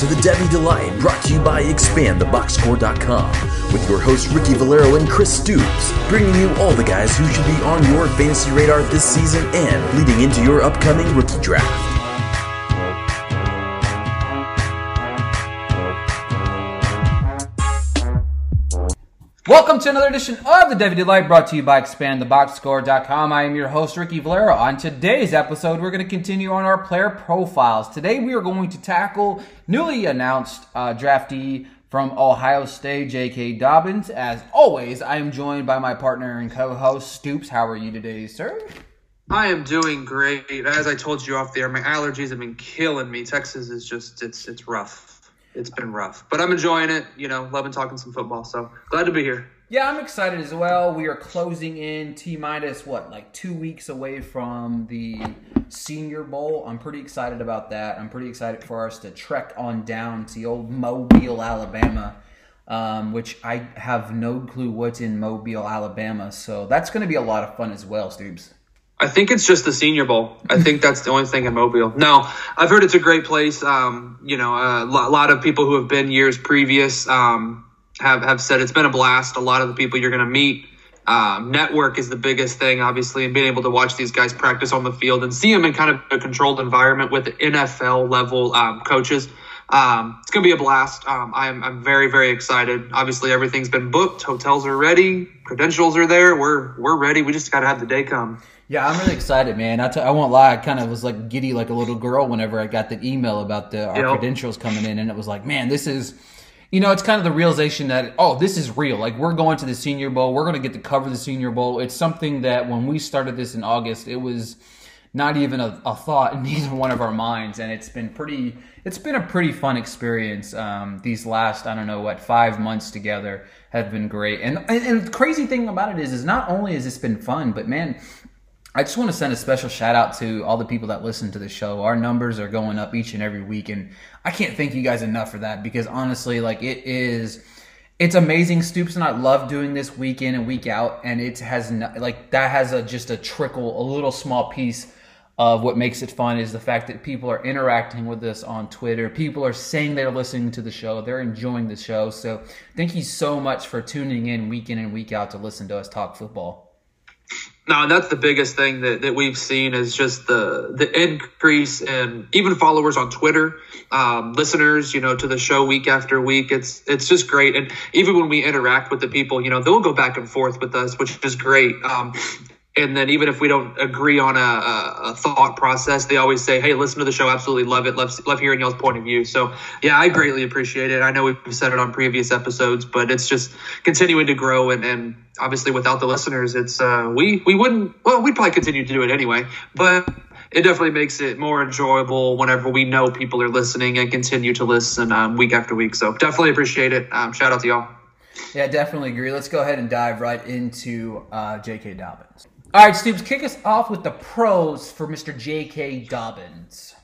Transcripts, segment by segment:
to the Devy Delight, brought to you by ExpandTheBoxScore.com, with your hosts Ricky Valero and Chris Stoops, bringing you all the guys who should be on your fantasy radar this season and leading into your upcoming rookie draft. Welcome to another edition of the Devy Light brought to you by ExpandTheBoxScore.com. I am your host, Ricky Valero. On today's episode, we're going to continue on our player profiles. Today, we are going to tackle newly announced uh, draftee from Ohio State, J.K. Dobbins. As always, I am joined by my partner and co host, Stoops. How are you today, sir? I am doing great. As I told you off the air, my allergies have been killing me. Texas is just, it's, it's rough it's been rough, but I'm enjoying it. You know, loving talking some football. So glad to be here. Yeah, I'm excited as well. We are closing in T minus what, like two weeks away from the Senior Bowl. I'm pretty excited about that. I'm pretty excited for us to trek on down to the old Mobile, Alabama, um, which I have no clue what's in Mobile, Alabama. So that's going to be a lot of fun as well, Stoops. I think it's just the Senior Bowl. I think that's the only thing in Mobile. No, I've heard it's a great place. Um, you know, a lot of people who have been years previous um, have have said it's been a blast. A lot of the people you're going to meet. Um, network is the biggest thing, obviously, and being able to watch these guys practice on the field and see them in kind of a controlled environment with NFL level um, coaches. Um, it's going to be a blast. Um, I'm, I'm very, very excited. Obviously, everything's been booked. Hotels are ready. Credentials are there. We're we're ready. We just got to have the day come. Yeah, I'm really excited, man. I t- I won't lie. I kind of was like giddy like a little girl whenever I got the email about the our yep. credentials coming in, and it was like, man, this is, you know, it's kind of the realization that oh, this is real. Like we're going to the Senior Bowl. We're going to get to cover the Senior Bowl. It's something that when we started this in August, it was not even a, a thought in either one of our minds, and it's been pretty. It's been a pretty fun experience. Um, these last I don't know what five months together have been great, and, and and the crazy thing about it is, is not only has this been fun, but man I just want to send a special shout out to all the people that listen to the show. Our numbers are going up each and every week, and I can't thank you guys enough for that because honestly, like it is, it's amazing. Stoops and I love doing this week in and week out, and it has no, like that has a just a trickle, a little small piece of what makes it fun is the fact that people are interacting with us on Twitter. People are saying they're listening to the show, they're enjoying the show. So thank you so much for tuning in week in and week out to listen to us talk football. No, that's the biggest thing that, that we've seen is just the the increase in even followers on Twitter, um, listeners, you know, to the show week after week. It's it's just great, and even when we interact with the people, you know, they'll go back and forth with us, which is great. Um, and then even if we don't agree on a, a, a, thought process, they always say, "Hey, listen to the show. Absolutely love it. Love love hearing y'all's point of view." So yeah, I greatly appreciate it. I know we've said it on previous episodes, but it's just continuing to grow, and, and obviously without the listeners, it's uh, we we wouldn't. Well, we'd probably continue to do it anyway, but it definitely makes it more enjoyable whenever we know people are listening and continue to listen um, week after week. So definitely appreciate it. Um, shout out to y'all. Yeah, definitely agree. Let's go ahead and dive right into uh, J.K. Dobbins. All right, Steve, kick us off with the pros for Mr. J.K. Dobbins.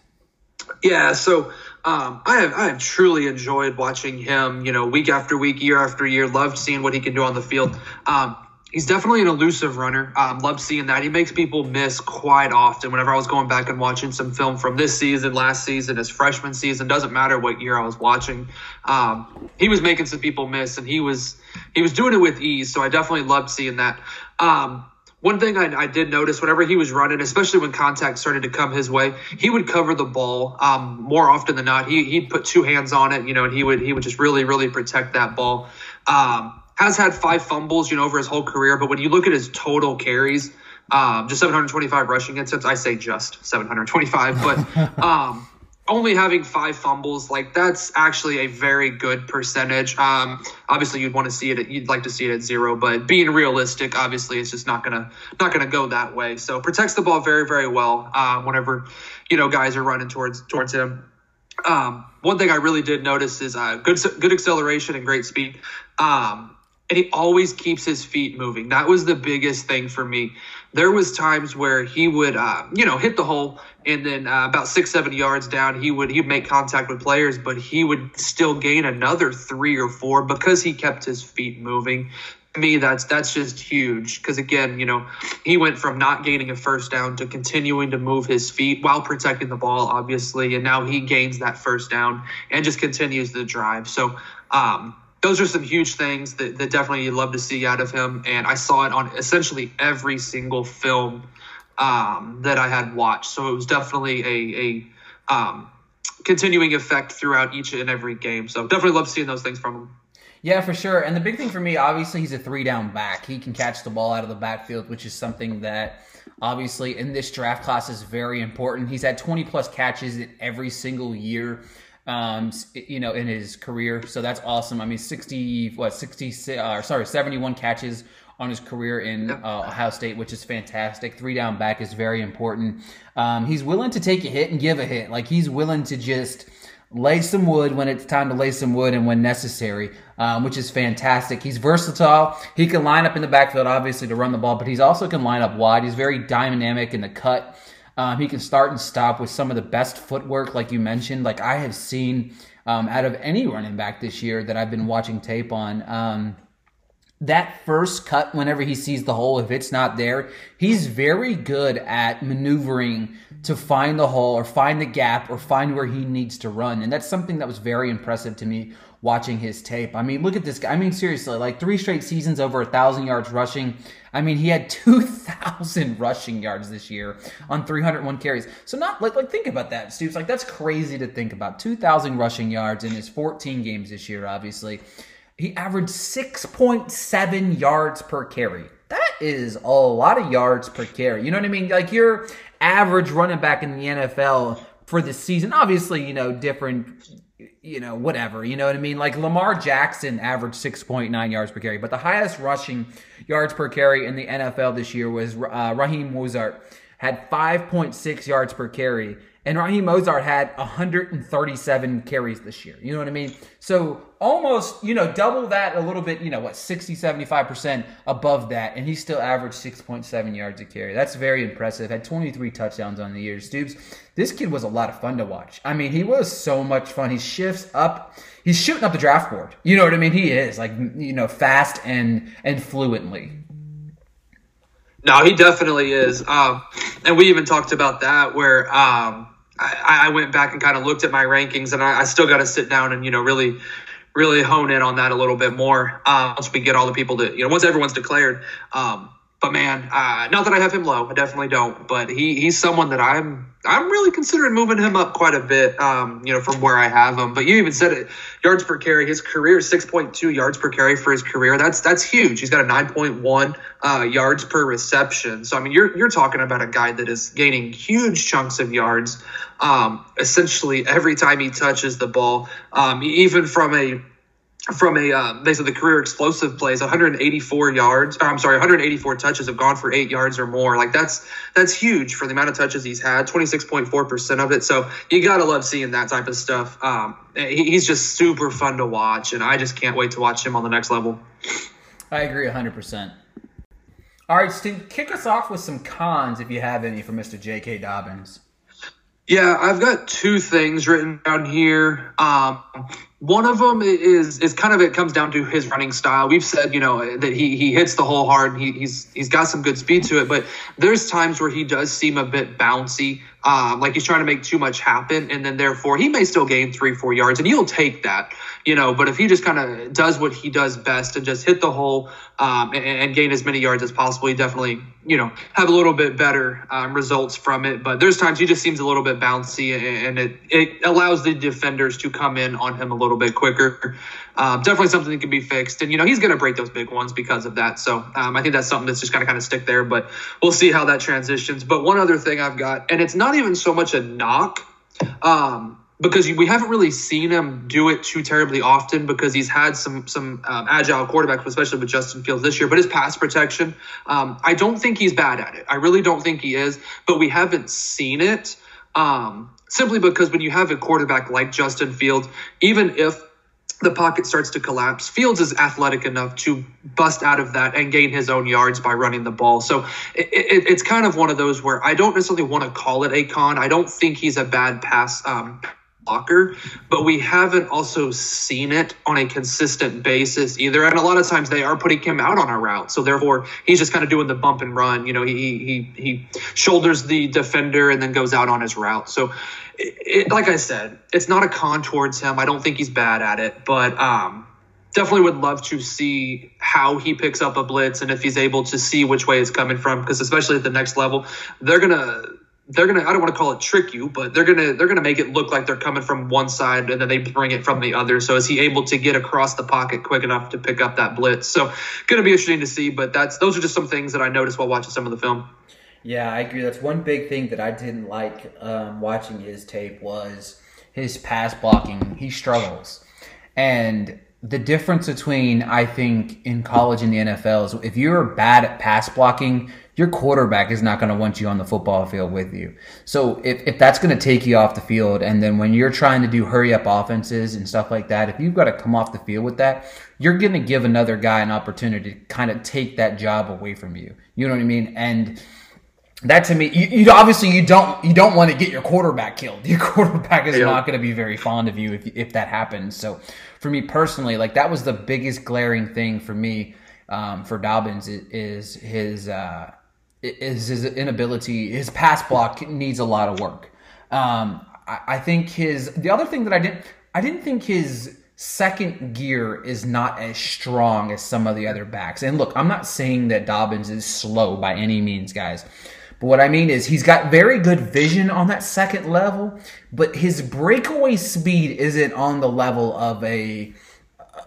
Yeah, so um, I have I have truly enjoyed watching him. You know, week after week, year after year. Loved seeing what he can do on the field. Um, he's definitely an elusive runner. Um, love seeing that. He makes people miss quite often. Whenever I was going back and watching some film from this season, last season, his freshman season, doesn't matter what year I was watching, um, he was making some people miss, and he was he was doing it with ease. So I definitely loved seeing that. Um, one thing I, I, did notice whenever he was running, especially when contact started to come his way, he would cover the ball um, more often than not. He, he'd put two hands on it, you know, and he would he would just really really protect that ball. Um, has had five fumbles, you know, over his whole career, but when you look at his total carries, um, just 725 rushing attempts. I say just 725, but um, only having five fumbles, like that's actually a very good percentage. Um, obviously, you'd want to see it. At, you'd like to see it at zero, but being realistic, obviously, it's just not gonna not gonna go that way. So protects the ball very very well. Uh, whenever you know guys are running towards towards him. Um, one thing I really did notice is uh, good good acceleration and great speed. Um, and he always keeps his feet moving. That was the biggest thing for me there was times where he would, uh, you know, hit the hole, and then uh, about six, seven yards down, he would he'd make contact with players, but he would still gain another three or four because he kept his feet moving. To me, that's that's just huge because again, you know, he went from not gaining a first down to continuing to move his feet while protecting the ball, obviously, and now he gains that first down and just continues the drive. So, um, those are some huge things that, that definitely you'd love to see out of him. And I saw it on essentially every single film um, that I had watched. So it was definitely a, a um, continuing effect throughout each and every game. So definitely love seeing those things from him. Yeah, for sure. And the big thing for me, obviously, he's a three down back. He can catch the ball out of the backfield, which is something that obviously in this draft class is very important. He's had 20 plus catches in every single year um, you know, in his career. So that's awesome. I mean, 60, what, 60, uh, sorry, 71 catches on his career in uh, Ohio State, which is fantastic. Three down back is very important. Um, he's willing to take a hit and give a hit. Like he's willing to just lay some wood when it's time to lay some wood and when necessary, um, which is fantastic. He's versatile. He can line up in the backfield, obviously, to run the ball, but he's also can line up wide. He's very dynamic in the cut. Um, he can start and stop with some of the best footwork, like you mentioned. Like I have seen um, out of any running back this year that I've been watching tape on. Um, that first cut, whenever he sees the hole, if it's not there, he's very good at maneuvering to find the hole or find the gap or find where he needs to run. And that's something that was very impressive to me watching his tape. I mean, look at this guy. I mean, seriously, like three straight seasons over a thousand yards rushing. I mean, he had 2,000 rushing yards this year on 301 carries. So not like like think about that, Stoops. Like that's crazy to think about. 2,000 rushing yards in his 14 games this year. Obviously, he averaged 6.7 yards per carry. That is a lot of yards per carry. You know what I mean? Like your average running back in the NFL for the season. Obviously, you know, different you know, whatever. You know what I mean? Like Lamar Jackson averaged 6.9 yards per carry, but the highest rushing yards per carry in the NFL this year was uh, Raheem Mostert, had 5.6 yards per carry and Raheem Mostert had 137 carries this year. You know what I mean? So almost, you know, double that a little bit, you know, what, 60, 75% above that. And he still averaged 6.7 yards a carry. That's very impressive. Had 23 touchdowns on the year. Stoops, this kid was a lot of fun to watch. I mean, he was so much fun. He shifts up. He's shooting up the draft board. You know what I mean? He is like, you know, fast and, and fluently. No, he definitely is. Um, and we even talked about that where, um, I, I went back and kind of looked at my rankings, and I, I still got to sit down and you know really really hone in on that a little bit more uh, once we get all the people to you know once everyone's declared. Um, but man, uh, not that I have him low, I definitely don't. But he he's someone that I'm I'm really considering moving him up quite a bit. Um, you know, from where I have him. But you even said it, yards per carry. His career is 6.2 yards per carry for his career. That's that's huge. He's got a 9.1 uh, yards per reception. So I mean, you're you're talking about a guy that is gaining huge chunks of yards. Um, essentially every time he touches the ball, um, even from a from a uh, basically the career explosive plays 184 yards i'm sorry 184 touches have gone for eight yards or more. Like that's that's huge for the amount of touches he's had 26.4% of it. So you gotta love seeing that type of stuff. Um, he, he's just super fun to watch and i just can't wait to watch him on the next level. I agree 100% all right steve kick us off with some cons if you have any for mr j.k dobbins yeah, I've got two things written down here. Um, one of them is is kind of it comes down to his running style. We've said you know that he he hits the hole hard. He, he's he's got some good speed to it, but there's times where he does seem a bit bouncy, um, like he's trying to make too much happen, and then therefore he may still gain three four yards, and you'll take that you know, but if he just kind of does what he does best and just hit the hole um, and, and, gain as many yards as possible, he definitely, you know, have a little bit better um, results from it. But there's times he just seems a little bit bouncy and it, it allows the defenders to come in on him a little bit quicker. Um, definitely something that can be fixed. And, you know, he's going to break those big ones because of that. So um, I think that's something that's just going to kind of stick there, but we'll see how that transitions. But one other thing I've got, and it's not even so much a knock. Um, because we haven't really seen him do it too terribly often because he's had some some um, agile quarterbacks, especially with Justin Fields this year. But his pass protection, um, I don't think he's bad at it. I really don't think he is, but we haven't seen it um, simply because when you have a quarterback like Justin Fields, even if the pocket starts to collapse. Fields is athletic enough to bust out of that and gain his own yards by running the ball. So it, it, it's kind of one of those where I don't necessarily want to call it a con. I don't think he's a bad pass um, blocker, but we haven't also seen it on a consistent basis either. And a lot of times they are putting him out on a route, so therefore he's just kind of doing the bump and run. You know, he he he shoulders the defender and then goes out on his route. So, it, it, like I said, it's not a con towards him. I don't think he's bad at it, but um, definitely would love to see how he picks up a blitz and if he's able to see which way it's coming from. Because especially at the next level, they're gonna they're gonna I don't want to call it trick you, but they're gonna they're gonna make it look like they're coming from one side and then they bring it from the other. So is he able to get across the pocket quick enough to pick up that blitz? So gonna be interesting to see. But that's those are just some things that I noticed while watching some of the film. Yeah, I agree. That's one big thing that I didn't like um, watching his tape was his pass blocking. He struggles, and the difference between I think in college and the NFL is if you're bad at pass blocking, your quarterback is not going to want you on the football field with you. So if, if that's going to take you off the field, and then when you're trying to do hurry up offenses and stuff like that, if you've got to come off the field with that, you're going to give another guy an opportunity to kind of take that job away from you. You know what I mean? And that to me, you, you, obviously you don't you don't want to get your quarterback killed. Your quarterback is not going to be very fond of you if if that happens. So for me personally, like that was the biggest glaring thing for me um, for Dobbins is, is his uh, is his inability. His pass block needs a lot of work. Um, I, I think his the other thing that I didn't I didn't think his second gear is not as strong as some of the other backs. And look, I'm not saying that Dobbins is slow by any means, guys. But what I mean is he's got very good vision on that second level, but his breakaway speed isn't on the level of a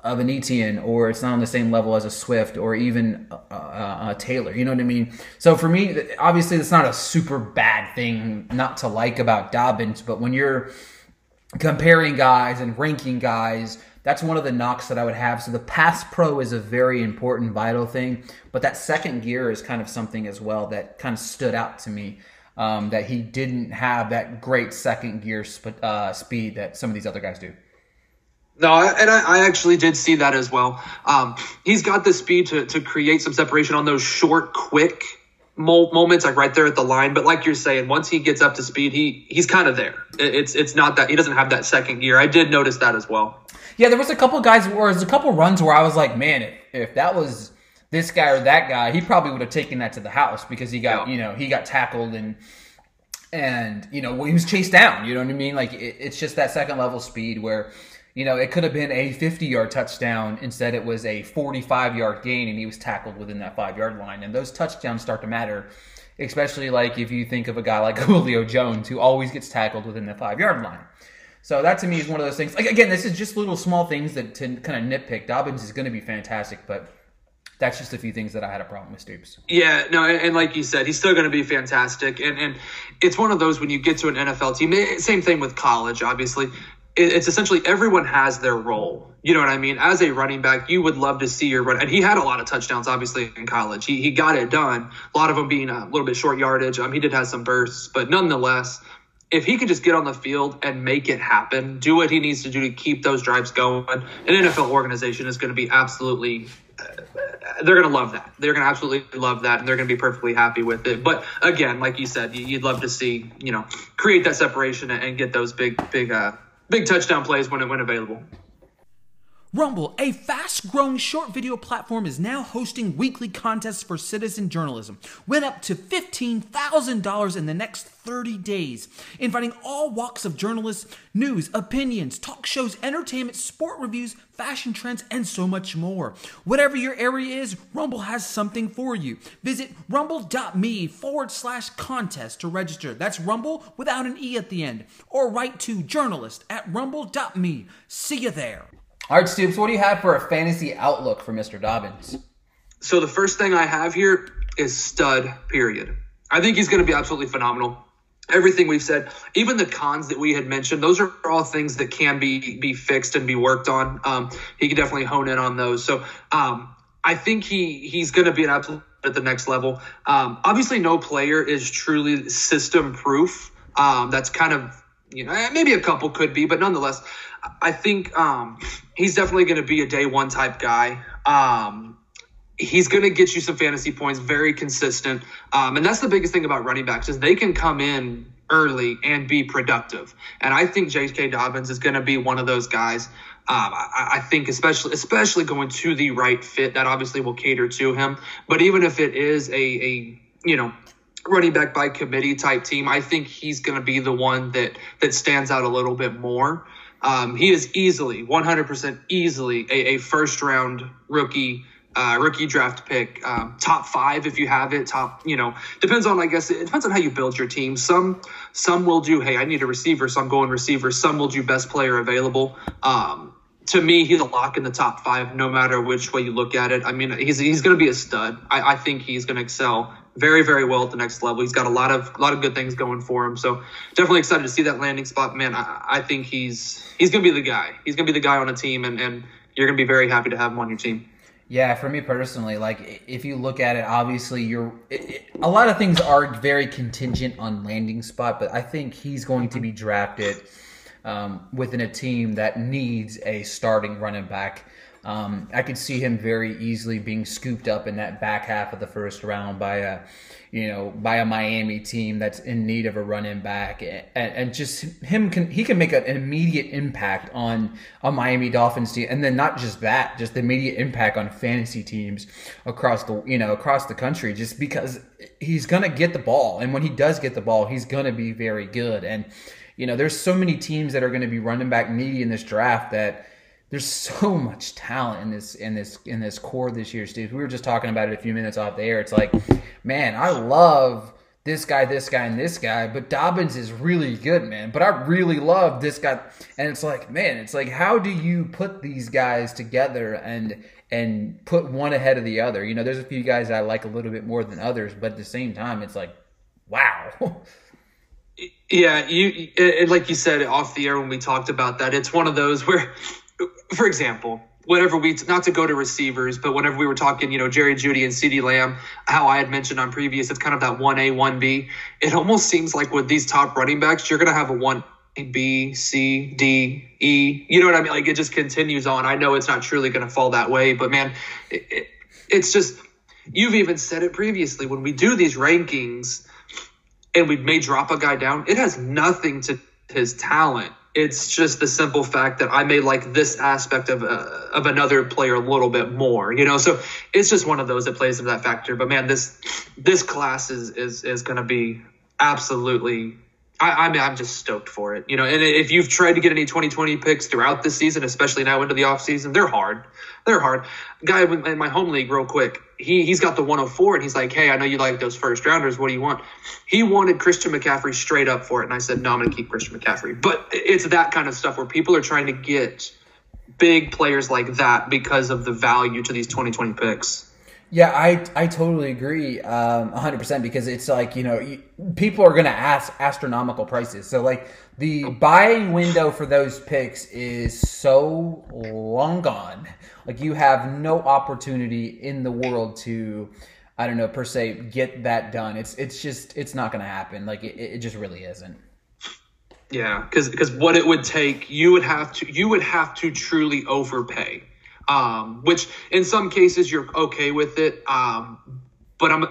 of an Etienne, or it's not on the same level as a Swift, or even a, a, a Taylor. You know what I mean? So for me, obviously, it's not a super bad thing not to like about Dobbins, but when you're comparing guys and ranking guys that's one of the knocks that I would have. So the pass pro is a very important, vital thing, but that second gear is kind of something as well that kind of stood out to me. Um, that he didn't have that great second gear sp- uh, speed that some of these other guys do. No, and I, I, actually did see that as well. Um, he's got the speed to, to create some separation on those short, quick mo- moments, like right there at the line. But like you're saying, once he gets up to speed, he he's kind of there. It's it's not that he doesn't have that second gear. I did notice that as well. Yeah, there was a couple guys where there's a couple runs where I was like, man, if, if that was this guy or that guy, he probably would have taken that to the house because he got, yeah. you know, he got tackled and and you know he was chased down. You know what I mean? Like it, it's just that second level speed where you know it could have been a 50 yard touchdown instead it was a 45 yard gain and he was tackled within that five yard line. And those touchdowns start to matter, especially like if you think of a guy like Julio Jones who always gets tackled within the five yard line. So that to me is one of those things. Like again, this is just little small things that to kind of nitpick. Dobbins is going to be fantastic, but that's just a few things that I had a problem with Stoops. Yeah, no, and, and like you said, he's still going to be fantastic, and and it's one of those when you get to an NFL team. Same thing with college, obviously. It's essentially everyone has their role. You know what I mean? As a running back, you would love to see your run. And he had a lot of touchdowns, obviously, in college. He, he got it done. A lot of them being a little bit short yardage. Um, he did have some bursts, but nonetheless, if he could just get on the field and make it happen, do what he needs to do to keep those drives going, an NFL organization is going to be absolutely uh, they're going to love that. They're going to absolutely love that, and they're going to be perfectly happy with it. But again, like you said, you'd love to see you know create that separation and get those big, big, uh, big touchdown plays when it when available. Rumble, a fast growing short video platform, is now hosting weekly contests for citizen journalism. Win up to $15,000 in the next 30 days, inviting all walks of journalists, news, opinions, talk shows, entertainment, sport reviews, fashion trends, and so much more. Whatever your area is, Rumble has something for you. Visit rumble.me forward slash contest to register. That's Rumble without an E at the end. Or write to journalist at rumble.me. See you there. Right, Stoops, what do you have for a fantasy outlook for Mr. Dobbins? So the first thing I have here is stud, period. I think he's going to be absolutely phenomenal. Everything we've said, even the cons that we had mentioned, those are all things that can be be fixed and be worked on. Um, he can definitely hone in on those. So um, I think he he's going to be an absolute at the next level. Um, obviously, no player is truly system proof. Um, that's kind of you know maybe a couple could be, but nonetheless, I think um, he's definitely going to be a day one type guy. Um, he's going to get you some fantasy points, very consistent. Um, and that's the biggest thing about running backs is they can come in early and be productive. And I think J.K. Dobbins is going to be one of those guys. Um, I, I, think especially especially going to the right fit that obviously will cater to him. But even if it is a, a you know running back by committee type team, I think he's going to be the one that that stands out a little bit more. Um, he is easily 100% easily a, a first round rookie uh, rookie draft pick, um, top five if you have it. Top, you know, depends on I guess it depends on how you build your team. Some some will do, hey, I need a receiver, so I'm going receiver. Some will do best player available. Um, to me, he's a lock in the top five, no matter which way you look at it. I mean, he's he's going to be a stud. I, I think he's going to excel very very well at the next level. He's got a lot of a lot of good things going for him. So definitely excited to see that landing spot. Man, I, I think he's he's to be the guy. He's to be the guy on a team, and and you're to be very happy to have him on your team. Yeah, for me personally, like if you look at it, obviously you're it, it, a lot of things are very contingent on landing spot, but I think he's going to be drafted um, within a team that needs a starting running back. Um, I could see him very easily being scooped up in that back half of the first round by a you know, by a Miami team that's in need of a running back, and, and just him can he can make an immediate impact on a Miami Dolphins team, and then not just that, just the immediate impact on fantasy teams across the you know across the country, just because he's gonna get the ball, and when he does get the ball, he's gonna be very good, and you know, there's so many teams that are to be running back needy in this draft that there's so much talent in this in this in this core this year, Steve. We were just talking about it a few minutes off the air. It's like, man, I love this guy, this guy, and this guy, but Dobbins is really good, man. But I really love this guy, and it's like, man, it's like, how do you put these guys together and and put one ahead of the other? You know, there's a few guys I like a little bit more than others, but at the same time, it's like, wow. Yeah, you like you said off the air when we talked about that. It's one of those where for example, whenever we not to go to receivers, but whenever we were talking, you know, Jerry Jeudy and CeeDee Lamb, how I had mentioned on previous, it's kind of that one A, one B. It almost seems like with these top running backs, you're gonna have a one B, C, D, E. You know what I mean? Like it just continues on. I know it's not truly gonna fall that way, but man, it, it, it's just you've even said it previously when we do these rankings and we may drop a guy down, it has nothing to his talent it's just the simple fact that I may like this aspect of uh, of another player a little bit more, you know. So it's just one of those that plays into that factor. But man, this this class is is is going to be absolutely. I, I mean, I'm just stoked for it, you know. And if you've tried to get any 2020 picks throughout this season, especially now into the off season, they're hard. They're hard. Guy in my home league, real quick, he he's got the 104, and he's like, "Hey, I know you like those first rounders. What do you want?" He wanted Christian McCaffrey straight up for it, and I said, "No, I'm going to keep Christian McCaffrey." But it's that kind of stuff where people are trying to get big players like that because of the value to these 2020 picks. Yeah, I I totally agree, um, 100% because it's like you know people are going to ask astronomical prices. So like the buying window for those picks is so long gone. Like you have no opportunity in the world to, I don't know per se, get that done. It's it's just it's not going to happen. Like it, it just really isn't. Yeah, because because what it would take, you would have to you would have to truly overpay um, which in some cases you're okay with it. Um, but I'm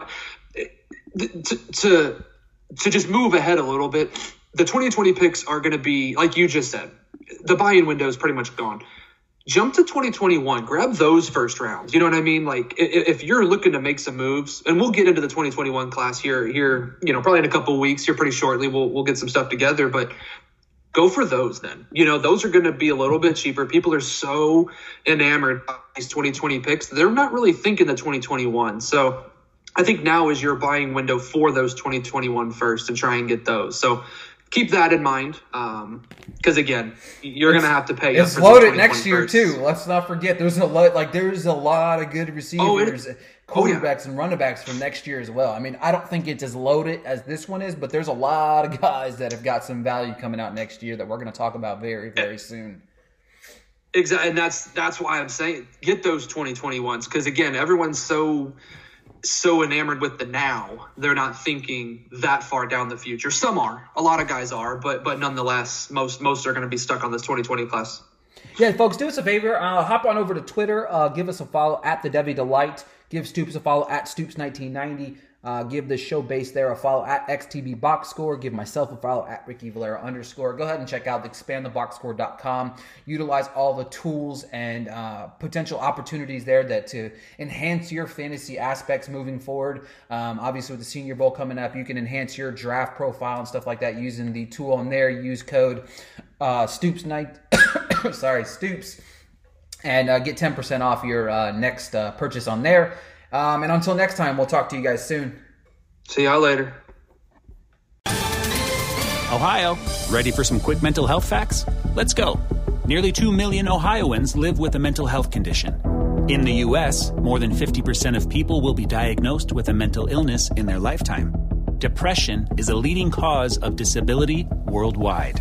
to, to to just move ahead a little bit. The 2020 picks are going to be like you just said. The buy-in window is pretty much gone. Jump to 2021. Grab those first rounds. You know what I mean? Like if you're looking to make some moves, and we'll get into the 2021 class here. Here, you know, probably in a couple weeks. Here, pretty shortly. We'll we'll get some stuff together. But go for those then. You know, those are going to be a little bit cheaper. People are so enamored by these 2020 picks. They're not really thinking the 2021. So I think now is your buying window for those 2021 first and try and get those. So keep that in mind. Because um, again, you're going to have to pay. It's loaded next year first. too. Let's not forget. There's a lot. Like there's a lot of good receivers. Oh, quarterbacks oh, yeah. and running backs for next year as well. I mean, I don't think it's as loaded as this one is, but there's a lot of guys that have got some value coming out next year that we're going to talk about very, very soon. Exactly, and that's that's why I'm saying get those 2021s because again, everyone's so so enamored with the now, they're not thinking that far down the future. Some are, a lot of guys are, but but nonetheless, most most are going to be stuck on this 2020 class. Yeah, folks, do us a favor. Uh, hop on over to Twitter. Uh, give us a follow at the Devy Delight. Give Stoops a follow at Stoops1990. Uh, give the show base there a follow at XTB Box Score. Give myself a follow at Ricky Valero underscore. Go ahead and check out expandtheboxscore.com. Utilize all the tools and uh, potential opportunities there that to enhance your fantasy aspects moving forward. Um, obviously, with the Senior Bowl coming up, you can enhance your draft profile and stuff like that using the tool on there. Use code uh, Stoops Night. sorry, Stoops, and uh, get 10% off your uh, next uh, purchase on there. Um, and until next time, we'll talk to you guys soon. See y'all later. Ohio, ready for some quick mental health facts? Let's go. Nearly 2 million Ohioans live with a mental health condition. In the U.S., more than 50% of people will be diagnosed with a mental illness in their lifetime. Depression is a leading cause of disability worldwide.